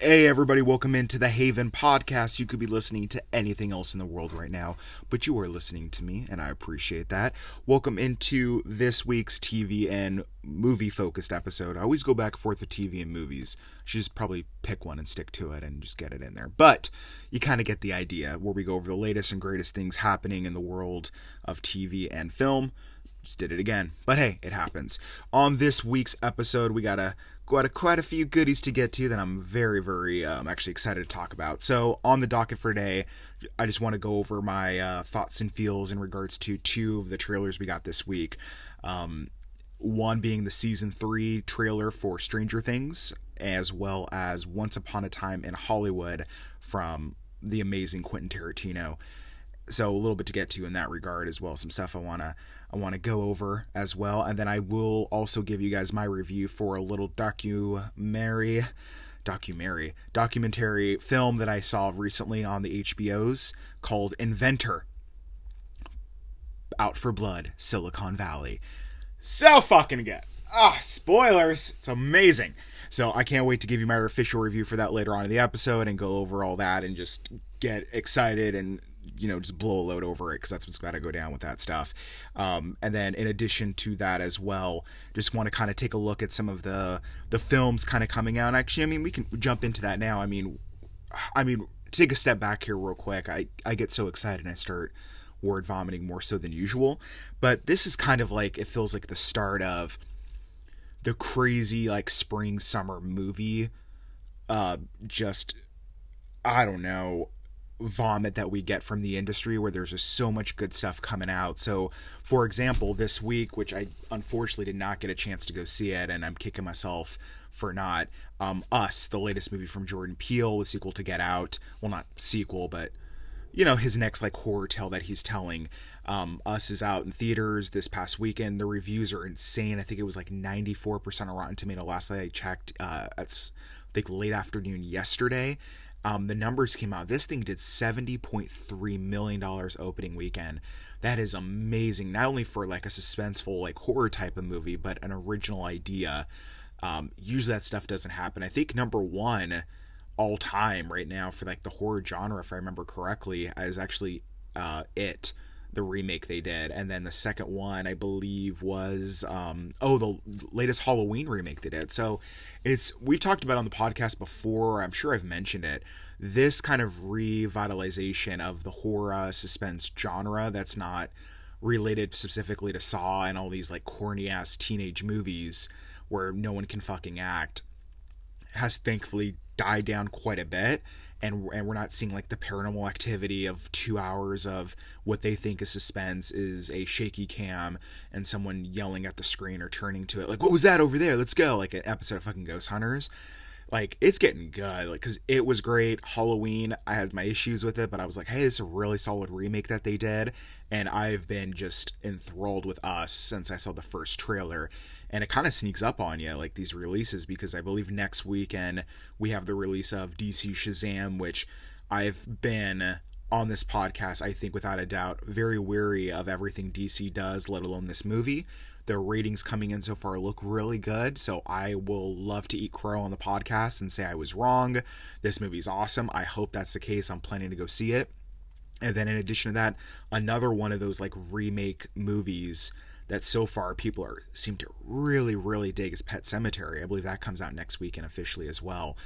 Hey, everybody, welcome into the Haven podcast. You could be listening to anything else in the world right now, but you are listening to me, and I appreciate that. Welcome into this week's TV and movie focused episode. I always go back and forth with TV and movies. I should just probably pick one and stick to it and just get it in there. But you kind of get the idea where we go over the latest and greatest things happening in the world of TV and film. Just did it again. But hey, it happens. On this week's episode, we got a got a, quite a few goodies to get to that I'm very, very um, actually excited to talk about. So on the docket for today, I just want to go over my uh, thoughts and feels in regards to two of the trailers we got this week. Um, one being the season three trailer for Stranger Things, as well as Once Upon a Time in Hollywood from the amazing Quentin Tarantino. So a little bit to get to in that regard as well. Some stuff I wanna I want to go over as well. And then I will also give you guys my review for a little documentary documentary documentary film that I saw recently on the HBOs called Inventor. Out for Blood, Silicon Valley. So fucking good. Ah, spoilers. It's amazing. So I can't wait to give you my official review for that later on in the episode and go over all that and just get excited and you know just blow a load over it because that's what's got to go down with that stuff. Um, and then in addition to that as well just want to kind of take a look at some of the the films kind of coming out. Actually i mean we can jump into that now. I mean i mean take a step back here real quick. I i get so excited and i start word vomiting more so than usual. But this is kind of like it feels like the start of the crazy like spring summer movie. Uh just i don't know vomit that we get from the industry where there's just so much good stuff coming out. So, for example, this week, which I unfortunately did not get a chance to go see it, and I'm kicking myself for not, um, Us, the latest movie from Jordan Peele, the sequel to Get Out. Well, not sequel, but you know his next like horror tale that he's telling. Um, Us is out in theaters this past weekend. The reviews are insane. I think it was like 94% on Rotten Tomato last night I checked. Uh, it's like late afternoon yesterday um, the numbers came out. This thing did $70.3 million opening weekend. That is amazing. Not only for like a suspenseful, like horror type of movie, but an original idea. Um, usually that stuff doesn't happen. I think number one all time right now for like the horror genre, if I remember correctly, is actually uh, It the remake they did and then the second one i believe was um oh the latest halloween remake they did. So it's we've talked about on the podcast before i'm sure i've mentioned it. This kind of revitalization of the horror suspense genre that's not related specifically to saw and all these like corny ass teenage movies where no one can fucking act has thankfully died down quite a bit and and we're not seeing like the paranormal activity of two hours of what they think is suspense is a shaky cam and someone yelling at the screen or turning to it like what was that over there? Let's go like an episode of fucking ghost hunters. Like it's getting good like because it was great. Halloween i had my issues with it but i was like hey this is a really solid remake that they did and i've been just enthralled with us since i saw the first trailer and it kind of sneaks up on you like these releases because I believe next weekend we have the release of DC Shazam, which I've been on this podcast, I think without a doubt, very weary of everything DC does, let alone this movie. Their ratings coming in so far look really good, so I will love to eat crow on the podcast and say I was wrong. This movie's awesome. I hope that's the case. I'm planning to go see it. And then in addition to that, another one of those like remake movies that so far people are seem to really really dig is Pet Sematary. I believe that comes out next weekend officially as well.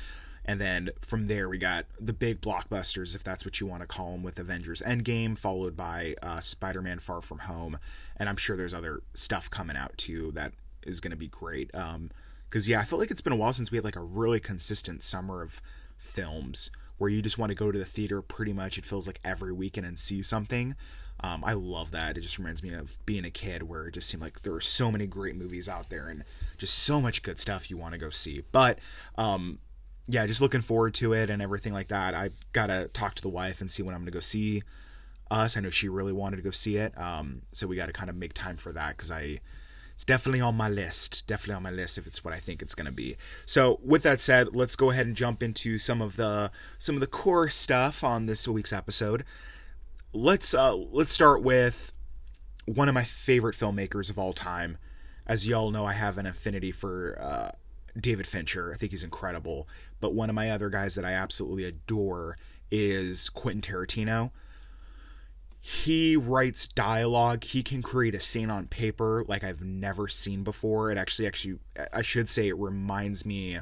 And then from there we got the big blockbusters, if that's what you want to call them, with Avengers Endgame, followed by uh, Spider-Man: Far From Home, and I'm sure there's other stuff coming out too that is going to be great. Um, because yeah, I feel like it's been a while since we had like a really consistent summer of films where you just want to go to the theater pretty much. It feels like every weekend and see something. Um, I love that. It just reminds me of being a kid where it just seemed like there were so many great movies out there and just so much good stuff you want to go see. But um, yeah, just looking forward to it and everything like that. I gotta talk to the wife and see when I'm gonna go see us. I know she really wanted to go see it, um, so we got to kind of make time for that because I. It's definitely on my list. Definitely on my list if it's what I think it's to be. So, with that said, let's go ahead and jump into some of the some of the core stuff on this week's episode let's uh, let's start with one of my favorite filmmakers of all time. As y'all know, I have an affinity for uh, David Fincher. I think he's incredible. but one of my other guys that I absolutely adore is Quentin Tarantino. He writes dialogue. He can create a scene on paper like I've never seen before. It actually, actually, I should say, it reminds me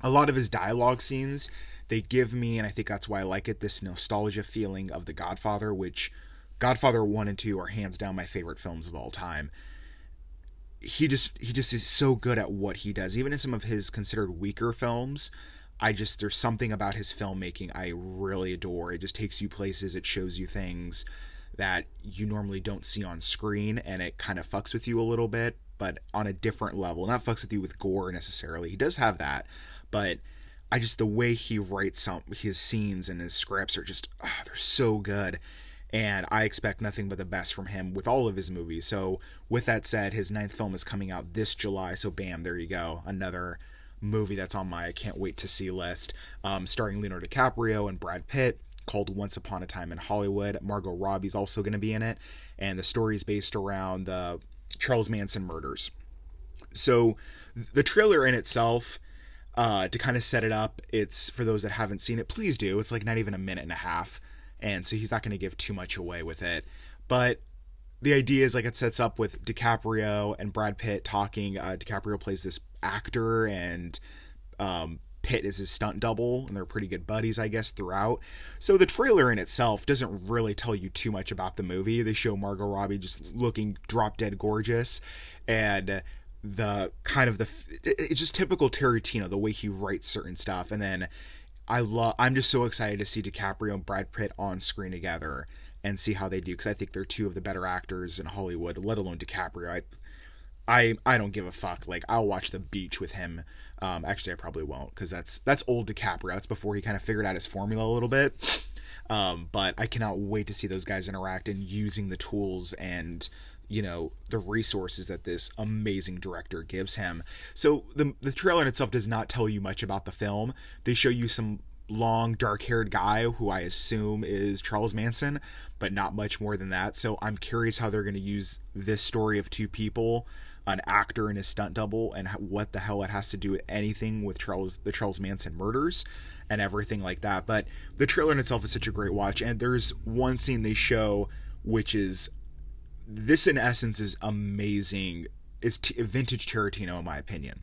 a lot of his dialogue scenes. They give me, and I think that's why I like it, this nostalgia feeling of The Godfather, which Godfather 1 and 2 are hands down my favorite films of all time. He just he just is so good at what he does. Even in some of his considered weaker films i just there's something about his filmmaking i really adore. It just takes you places it shows you things that you normally don't see on screen and it kind of fucks with you a little bit but on a different level. Not fucks with you with gore necessarily. He does have that but i just the way he writes some his scenes and his scripts are just oh, they're so good and I expect nothing but the best from him with all of his movies. So, with that said, his ninth film is coming out this July. So, bam, there you go, another movie that's on my I can't wait to see list, um, starring Leonardo DiCaprio and Brad Pitt. Called Once Upon a Time in Hollywood. Margot Robbie's also going to be in it, and the story is based around the Charles Manson murders. So, the trailer in itself, uh, to kind of set it up, it's for those that haven't seen it, please do. It's like not even a minute and a half and so he's not going to give too much away with it. But the idea is like it sets up with DiCaprio and Brad Pitt talking. Uh, DiCaprio plays this actor, and um, Pitt is his stunt double, and they're pretty good buddies, I guess, throughout. So the trailer in itself doesn't really tell you too much about the movie. They show Margot Robbie just looking drop dead gorgeous, and the kind of the it's just typical Tarantino the way he writes certain stuff, and then I love. I'm just so excited to see DiCaprio and Brad Pitt on screen together and see how they do because I think they're two of the better actors in Hollywood. Let alone DiCaprio. I, I, I don't give a fuck. Like I'll watch The Beach with him. Um, actually, I probably won't because that's that's old DiCaprio. That's before he kind of figured out his formula a little bit. Um, but I cannot wait to see those guys interact and using the tools and you know the resources that this amazing director gives him. So the the trailer in itself does not tell you much about the film. They show you some long dark-haired guy who I assume is Charles Manson, but not much more than that. So I'm curious how they're going to use this story of two people, an actor and his stunt double, and what the hell it has to do with anything with Charles the Charles Manson murders and everything like that. But the trailer in itself is such a great watch, and there's one scene they show which is this in essence is amazing. It's t- vintage Tarantino in my opinion.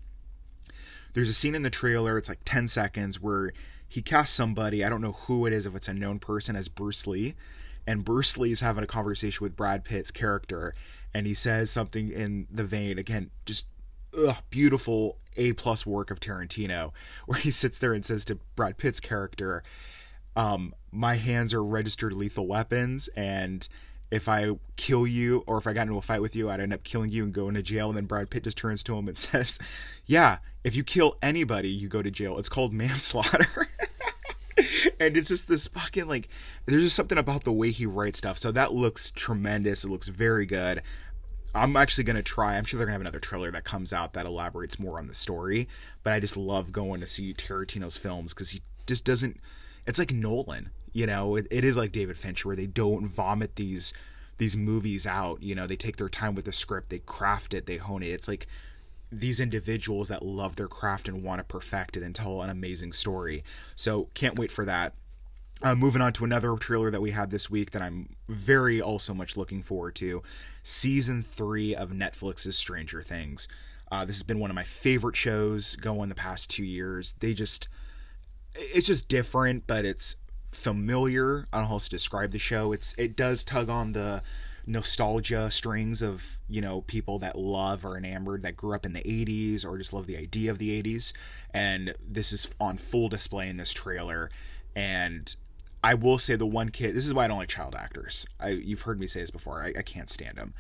There's a scene in the trailer, it's like 10 seconds, where he casts somebody, I don't know who it is, if it's a known person, as Bruce Lee. And Bruce Lee is having a conversation with Brad Pitt's character, and he says something in the vein, again, just ugh, beautiful A plus work of Tarantino, where he sits there and says to Brad Pitt's character, um, My hands are registered lethal weapons, and if I kill you or if I got into a fight with you, I'd end up killing you and going to jail. And then Brad Pitt just turns to him and says, Yeah, if you kill anybody, you go to jail. It's called manslaughter. and it's just this fucking like, there's just something about the way he writes stuff. So that looks tremendous. It looks very good. I'm actually going to try. I'm sure they're going to have another trailer that comes out that elaborates more on the story. But I just love going to see Tarantino's films because he just doesn't. It's like Nolan you know it, it is like david fincher where they don't vomit these these movies out you know they take their time with the script they craft it they hone it it's like these individuals that love their craft and want to perfect it and tell an amazing story so can't wait for that uh, moving on to another trailer that we had this week that I'm very also much looking forward to season three of Netflix's Stranger Things. Uh, this has been one of my favorite shows going the past two years. They just, it's just different, but it's familiar. I don't know how to describe the show. It's it does tug on the nostalgia strings of you know people that love or enamored that grew up in the 80s or just love the idea of the 80s and this is on full display in this trailer. And i will say the one kid this is why i don't like child actors. I, you've heard me say this before. I, I can't stand them.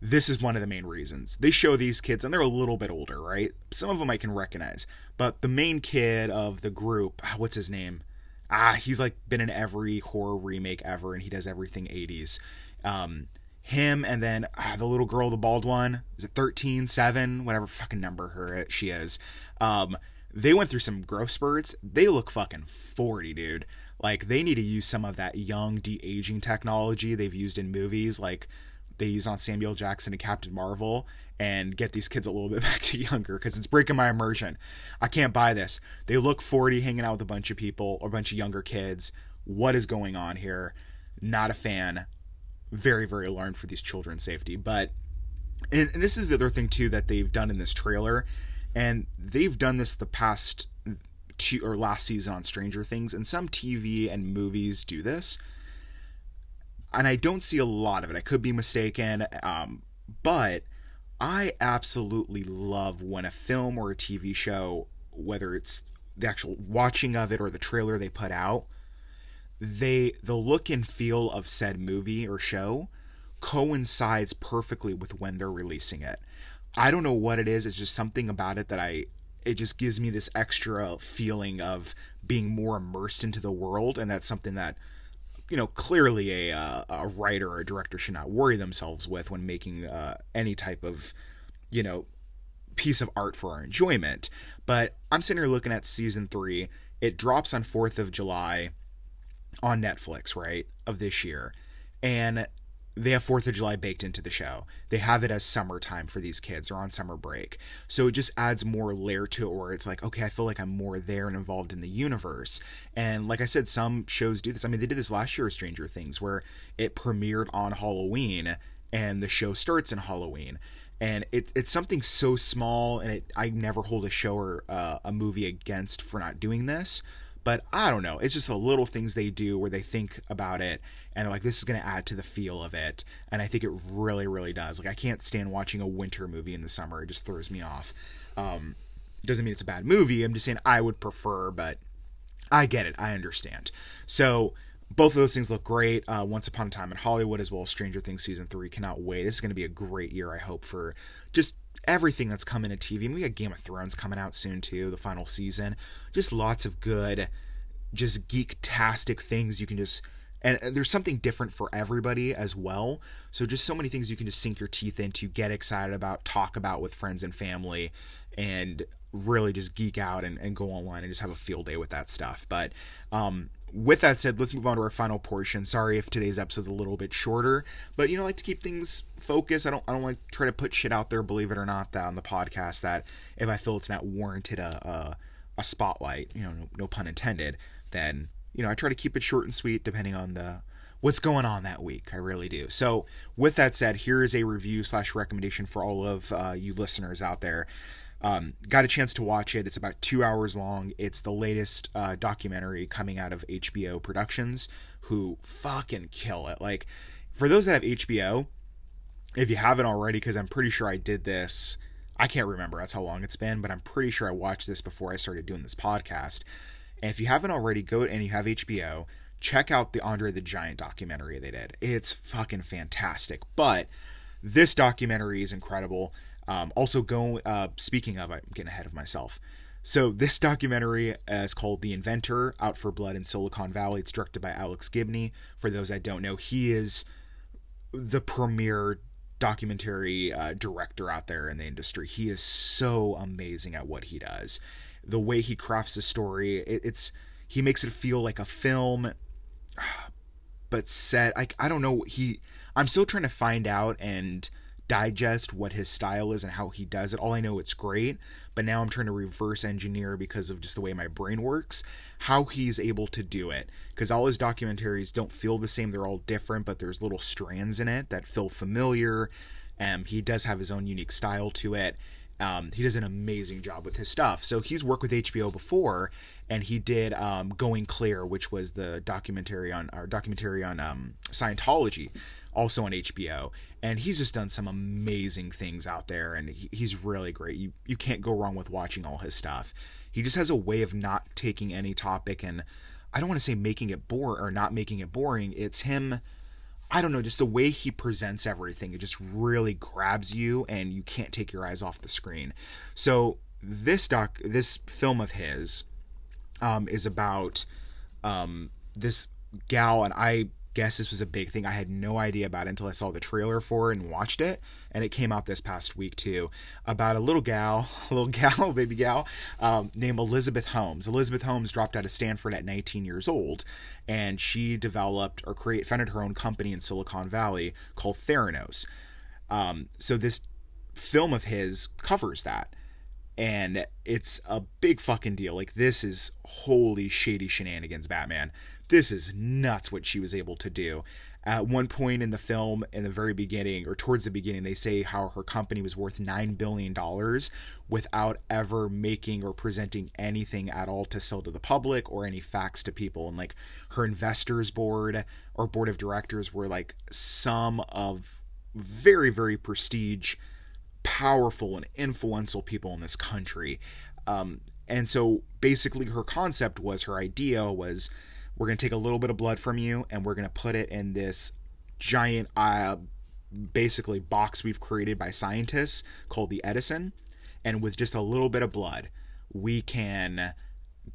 This is one of the main reasons. They show these kids and they're a little bit older right? Some of them i can recognize. But the main kid of the group ah, what's his name ah, he's like been in every horror remake ever, and he does everything 80s. Um, him and then ah, the little girl, the bald one, is it 13, 7, whatever fucking number her she is. Um, they went through some growth spurts. They look fucking 40, dude. Like they need to use some of that young de aging technology they've used in movies. Like they use on Samuel Jackson and Captain Marvel and get these kids a little bit back to younger because it's breaking my immersion. I can't buy this. They look 40 hanging out with a bunch of people or a bunch of younger kids. What is going on here? Not a fan. Very, very alarmed for these children's safety. But, and, and this is the other thing too that they've done in this trailer. And they've done this the past two or last season on Stranger Things, and some TV and movies do this. And I don't see a lot of it. I could be mistaken. Um, but I absolutely love when a film or a TV show, whether it's the actual watching of it or the trailer they put out, they the look and feel of said movie or show coincides perfectly with when they're releasing it. I don't know what it is, it's just something about it that I it just gives me this extra feeling of being more immersed into the world and that's something that you know clearly a uh, a writer or a director should not worry themselves with when making uh, any type of you know piece of art for our enjoyment. But i'm sitting here looking at season three. It drops on 4th of july on netflix right of this year. And they have Fourth of July baked into the show. They have it as summertime for these kids. They're on summer break, so it just adds more layer to it. Where it's like, okay, I feel like I'm more there and involved in the universe. And like I said, some shows do this. I mean, they did this last year with Stranger Things, where it premiered on Halloween and the show starts in Halloween. And it, it's something so small, and it, I never hold a show or uh, a movie against for not doing this but I don't know. It's just the little things they do where they think about it and they're like, this is going to add to the feel of it. And I think it really, really does. Like, I can't stand watching a winter movie in the summer. It just throws me off. Um, doesn't mean it's a bad movie. I'm just saying I would prefer, but I get it. I understand. So both of those things look great. Uh, Once Upon a Time in Hollywood, as well as Stranger Things season three, cannot wait. This is going to be a great year, I hope, for just everything that's coming to TV. And we got Game of Thrones coming out soon too, the final season. Just lots of good, just geek-tastic things you can just and uh, there's something different for everybody as well. So just so many things you can just sink your teeth into, get excited about, talk about with friends and family, and really just geek out and, and go online and just have a field day with that stuff. But um, with that said, let's move on to our final portion. Sorry if today's episode's a little bit shorter, but you know, I like to keep things focused. I don't I don't like to try to put shit out there, believe it or not, that on the podcast that if I feel it's not warranted a a, a spotlight, you know, no, no pun intended, then you know, I try to keep it short and sweet depending on the what's going on that week. I really do. So, with that said, here is a review slash recommendation for all of uh, you listeners out there. Um, got a chance to watch it. It's about two hours long. It's the latest uh, documentary coming out of HBO Productions, who fucking kill it. Like, for those that have HBO, if you haven't already, because I'm pretty sure I did this. I can't remember that's how long it's been, but I'm pretty sure I watched this before I started doing this podcast. And if you haven't already, go and you have HBO, check out the Andre the Giant documentary they did. It's fucking fantastic. But this documentary is incredible. Um, also, go. Uh, speaking of, I'm getting ahead of myself. So this documentary is called The Inventor: Out for Blood in Silicon Valley. It's directed by Alex Gibney. For those that don't know, he is the premier documentary uh, director out there in the industry. He is so amazing at what he does. The way he crafts a story, it, it's he makes it feel like a film, but set. I I don't know. He I'm still trying to find out and digest what his style is and how he does it. All I know it's great, but now I'm trying to reverse engineer because of just the way my brain works, how he's able to do it. Because all his documentaries don't feel the same, they're all different, but there's little strands in it that feel familiar. Um, he does have his own unique style to it. Um, he does an amazing job with his stuff. So he's worked with HBO before, and he did um, Going Clear, which was the documentary on our documentary on um, Scientology also on HBO. And he's just done some amazing things out there, and he, he's really great. You you can't go wrong with watching all his stuff. He just has a way of not taking any topic and I don't want to say making it bore or not making it boring. It's him. I don't know, just the way he presents everything, it just really grabs you and you can't take your eyes off the screen. So this doc, this film of his, um, is about um, this gal, and I guess this was a big thing. I had no idea about until I saw the trailer for it and watched it. And it came out this past week too about a little gal, a little gal, baby gal, um, named Elizabeth Holmes. Elizabeth Holmes dropped out of Stanford at 19 years old, and she developed or create founded her own company in Silicon Valley called Theranos. Um, so this film of his covers that and it's a big fucking deal. Like this is holy shady shenanigans, Batman. This is nuts what she was able to do. At one point in the film, in the very beginning, or towards the beginning, they say how her company was worth $9 billion without ever making or presenting anything at all to sell to the public or any facts to people. And like her investors board or board of directors were like some of very, very prestige powerful and influential people in this country. Um, and so basically, her concept was her idea was we're going to take a little bit of blood from you and we're going to put it in this giant, uh, basically, box we've created by scientists called the Edison. And with just a little bit of blood, we can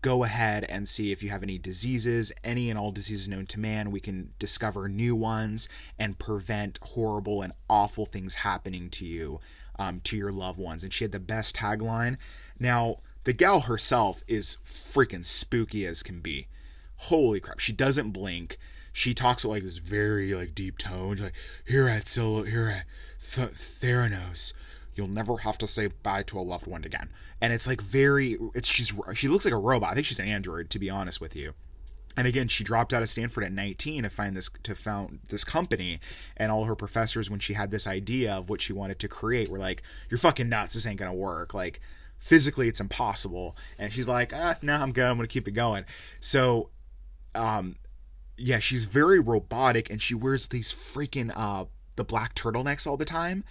go ahead and see if you have any diseases, any and all diseases known to man. We can discover new ones and prevent horrible and awful things happening to you um, to your loved ones. And she had the best tagline. Now, the gal herself is freaking spooky as can be. Holy crap. She doesn't blink. She talks with like this very like deep tone. She's like, here at Sil- here at Th- Theranos, you'll never have to say bye to a loved one again. And it's like very it's she's she looks like a robot. I think she's an android to be honest with you and again she dropped out of stanford at 19 to find this to found this company and all her professors when she had this idea of what she wanted to create were like you're fucking nuts this ain't gonna work like physically it's impossible and she's like ah no i'm good i'm gonna keep it going so um yeah she's very robotic and she wears these freaking uh the black turtlenecks all the time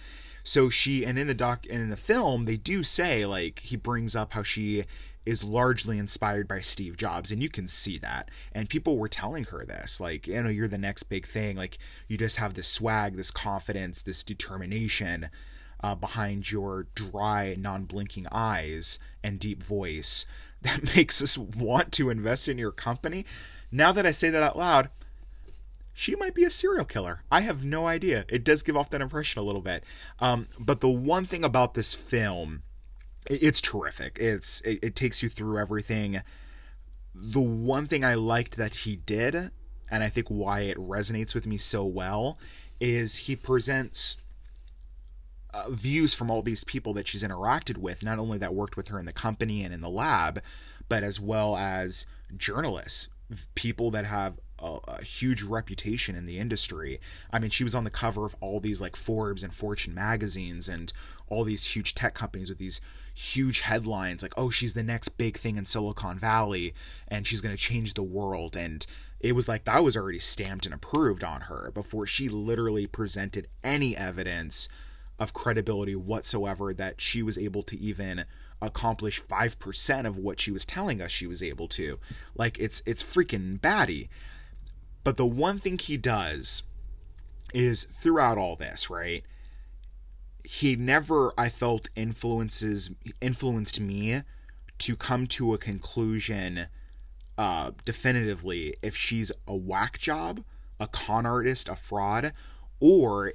so she and in the doc and in the film they do say like he brings up how she is largely inspired by Steve Jobs, and you can see that. And people were telling her this, like, you know, you're the next big thing. Like, you just have this swag, this confidence, this determination uh, behind your dry, non blinking eyes and deep voice that makes us want to invest in your company. Now that I say that out loud, she might be a serial killer. I have no idea. It does give off that impression a little bit. Um, but the one thing about this film it's terrific. It's it, it takes you through everything. The one thing I liked that he did, and I think why it resonates with me so well, is he presents uh, views from all these people that she's interacted with, not only that worked with her in the company and in the lab, but as well as journalists, people that have a, a, huge reputation in the industry. I mean, she was on the cover of all these like Forbes and Fortune magazines and all these huge tech companies with these huge headlines like, oh, she's the next big thing in Silicon Valley and she's going to change the world. And it was like that was already stamped and approved on her before she literally presented any evidence of credibility whatsoever that she was able to even accomplish 5% of what she was telling us she was able to. Like it's it's freaking batty. But the one thing he does is throughout all this, right? he never I felt influences influenced me to come to a conclusion uh, definitively if she's a whack job, a con artist, a fraud, or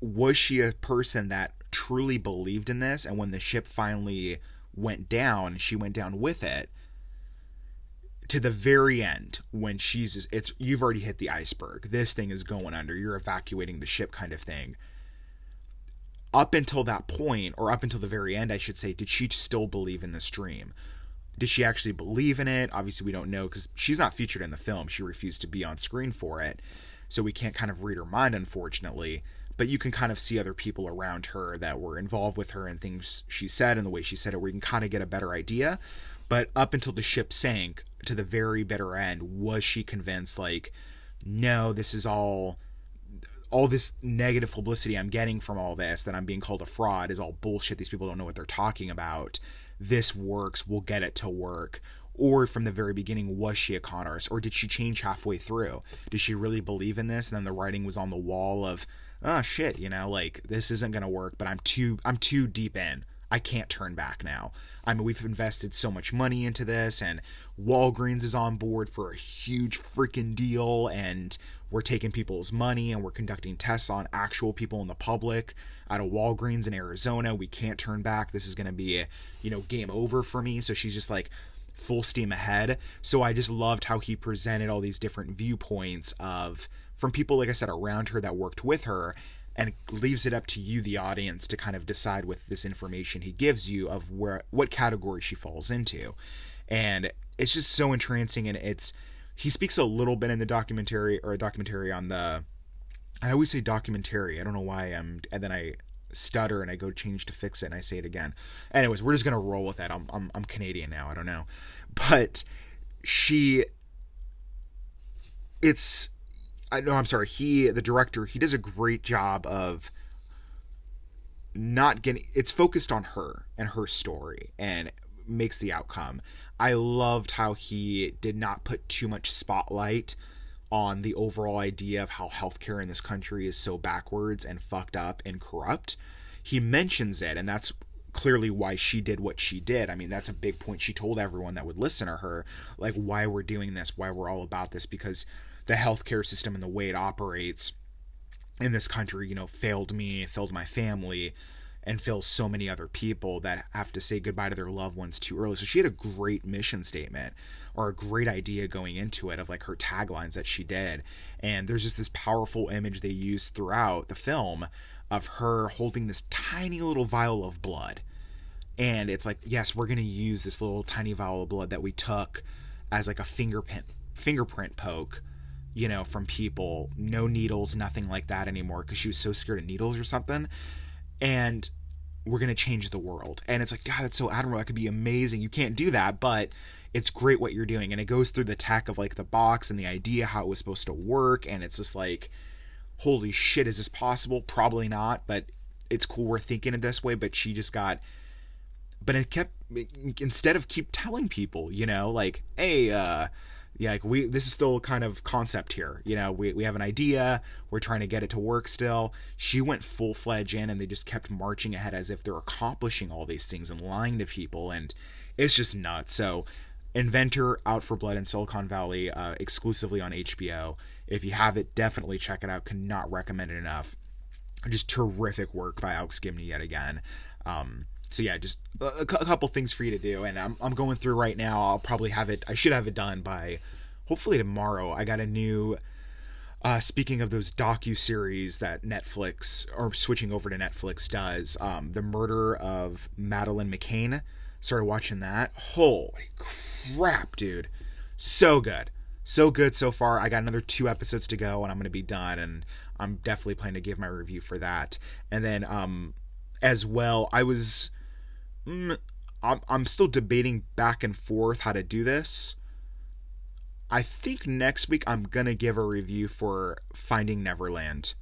was she a person that truly believed in this and when the ship finally went down, she went down with it to the very end when she's it's you've already hit the iceberg. This thing is going under. You're evacuating the ship kind of thing up until that point, or up until the very end, I should say, did she still believe in this dream? Did she actually believe in it? Obviously, we don't know because she's not featured in the film. She refused to be on screen for it. So we can't kind of read her mind, unfortunately. But you can kind of see other people around her that were involved with her and things she said and the way she said it, where you can kind of get a better idea. But up until the ship sank to the very bitter end, was she convinced, like, no, this is all all this negative publicity I'm getting from all this that I'm being called a fraud is all bullshit. These people don't know what they're talking about. This works. We'll get it to work. Or from the very beginning, was she a con artist? Or did she change halfway through? Did she really believe in this? And then the writing was on the wall of, oh shit, you know, like this isn't gonna work, but I'm too I'm too deep in. I can't turn back now. I mean, we've invested so much money into this, and Walgreens is on board for a huge freaking deal, and we're taking people's money and we're conducting tests on actual people in the public out of Walgreens in Arizona. We can't turn back. This is going to be, you know, game over for me. So she's just like full steam ahead. So I just loved how he presented all these different viewpoints of from people, like I said, around her that worked with her and leaves it up to you the audience to kind of decide with this information he gives you of where what category she falls into and it's just so entrancing and it's he speaks a little bit in the documentary or a documentary on the i always say documentary i don't know why i'm and then i stutter and i go change to fix it and i say it again. Anyways we're just gonna roll with that. I'm, I'm, I'm canadian now i don't know. But she it's I know I'm sorry, he the director, he does a great job of not getting it's focused on her and her story and makes the outcome. I loved how he did not put too much spotlight on the overall idea of how healthcare in this country is so backwards and fucked up and corrupt. He mentions it, and that's clearly why she did what she did. I mean, that's a big point. She told everyone that would listen to her, like, why we're doing this, why we're all about this, because the healthcare system and the way it operates in this country, you know, failed me, failed my family, and fails so many other people that have to say goodbye to their loved ones too early. So she had a great mission statement or a great idea going into it of like her taglines that she did. And there's just this powerful image they use throughout the film of her holding this tiny little vial of blood. And it's like, yes, we're going to use this little tiny vial of blood that we took as like a fingerprint fingerprint poke you know, from people. No needles, nothing like that anymore because she was so scared of needles or something. And we're going to change the world. And it's like, God, that's so admirable. That could be amazing. You can't do that, but it's great what you're doing. And it goes through the tech of like the box and the idea how it was supposed to work. And it's just like, holy shit, is this possible? Probably not, but it's cool we're thinking it this way. But she just got, but it kept, instead of keep telling people, you know, like, hey, uh, yeah, like we this is still kind of concept here. You know, we we have an idea, we're trying to get it to work still. She went full fledged in and they just kept marching ahead as if they're accomplishing all these things and lying to people and it's just nuts. So Inventor out for blood in Silicon Valley uh, exclusively on HBO. If you have it, definitely check it out. Cannot recommend it enough. Just terrific work by Alex Gibney yet again. Um, so yeah, just a, a, couple things for you to do, and I'm I'm going through right now. I'll probably have it. I should have it done by hopefully tomorrow. I got a new. Uh, speaking of those docu series that Netflix or switching over to Netflix does, um, the murder of Madeleine McCain. Started watching that. Holy crap, dude! So good, so good so far. I got another two episodes to go, and I'm gonna be done. And I'm definitely planning to give my review for that. And then, um, as well, I was mm, I'm, I'm still debating back and forth how to do this. I think next week I'm gonna give a review for Finding Neverland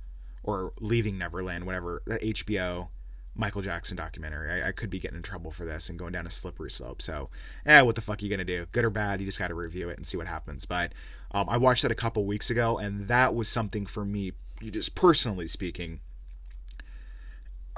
or Leaving Neverland, whatever the HBO Michael Jackson documentary. I, I, could be getting in trouble for this and going down a slippery slope. So, eh, what the fuck are you gonna do? Good or bad? You just got to review it and see what happens. But um, I watched that a couple weeks ago, and that was something for me, just personally speaking,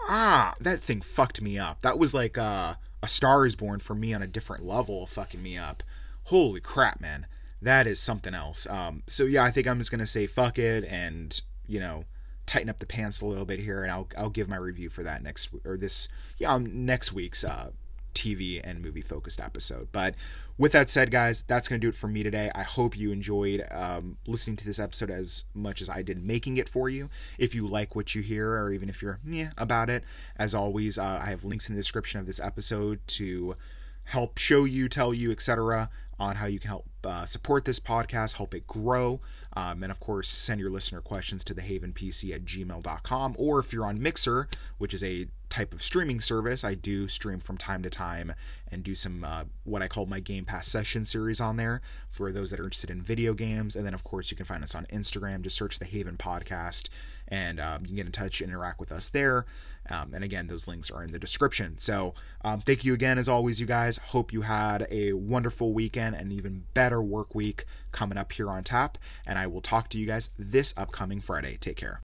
ah, that thing fucked me up. That was like uh, a Star is Born for me on a different level, fucking me up. Holy crap, man. That is something else. Um, so yeah, I think I'm just gonna say fuck it and you know tighten up the pants a little bit here, and I'll I'll give my review for that next or this yeah um, next week's uh, TV and movie focused episode. But with that said, guys, that's going to do it for me today. I hope you enjoyed um, listening to this episode as much as I did making it for you. If you like what you hear, or even if you're yeah about it, as always, uh, I have links in the description of this episode to help show you, tell you, etc on how you can help uh, support this podcast, help it grow, um, and of course, send your listener questions to thehavenpc at gmail.com. Or if you're on Mixer, which is a type of streaming service, I do stream from time to time and do some uh, what I call my Game Pass session series on there for those that are interested in video games. And then, of course, you can find us on Instagram. Just search the Haven Podcast and um, you can get in touch and interact with us there. Um, and again, those links are in the description. So um, thank you again, as always, you guys. Hope you had a wonderful weekend and even better work week coming up here on tap. And I will talk to you guys this upcoming Friday. Take care.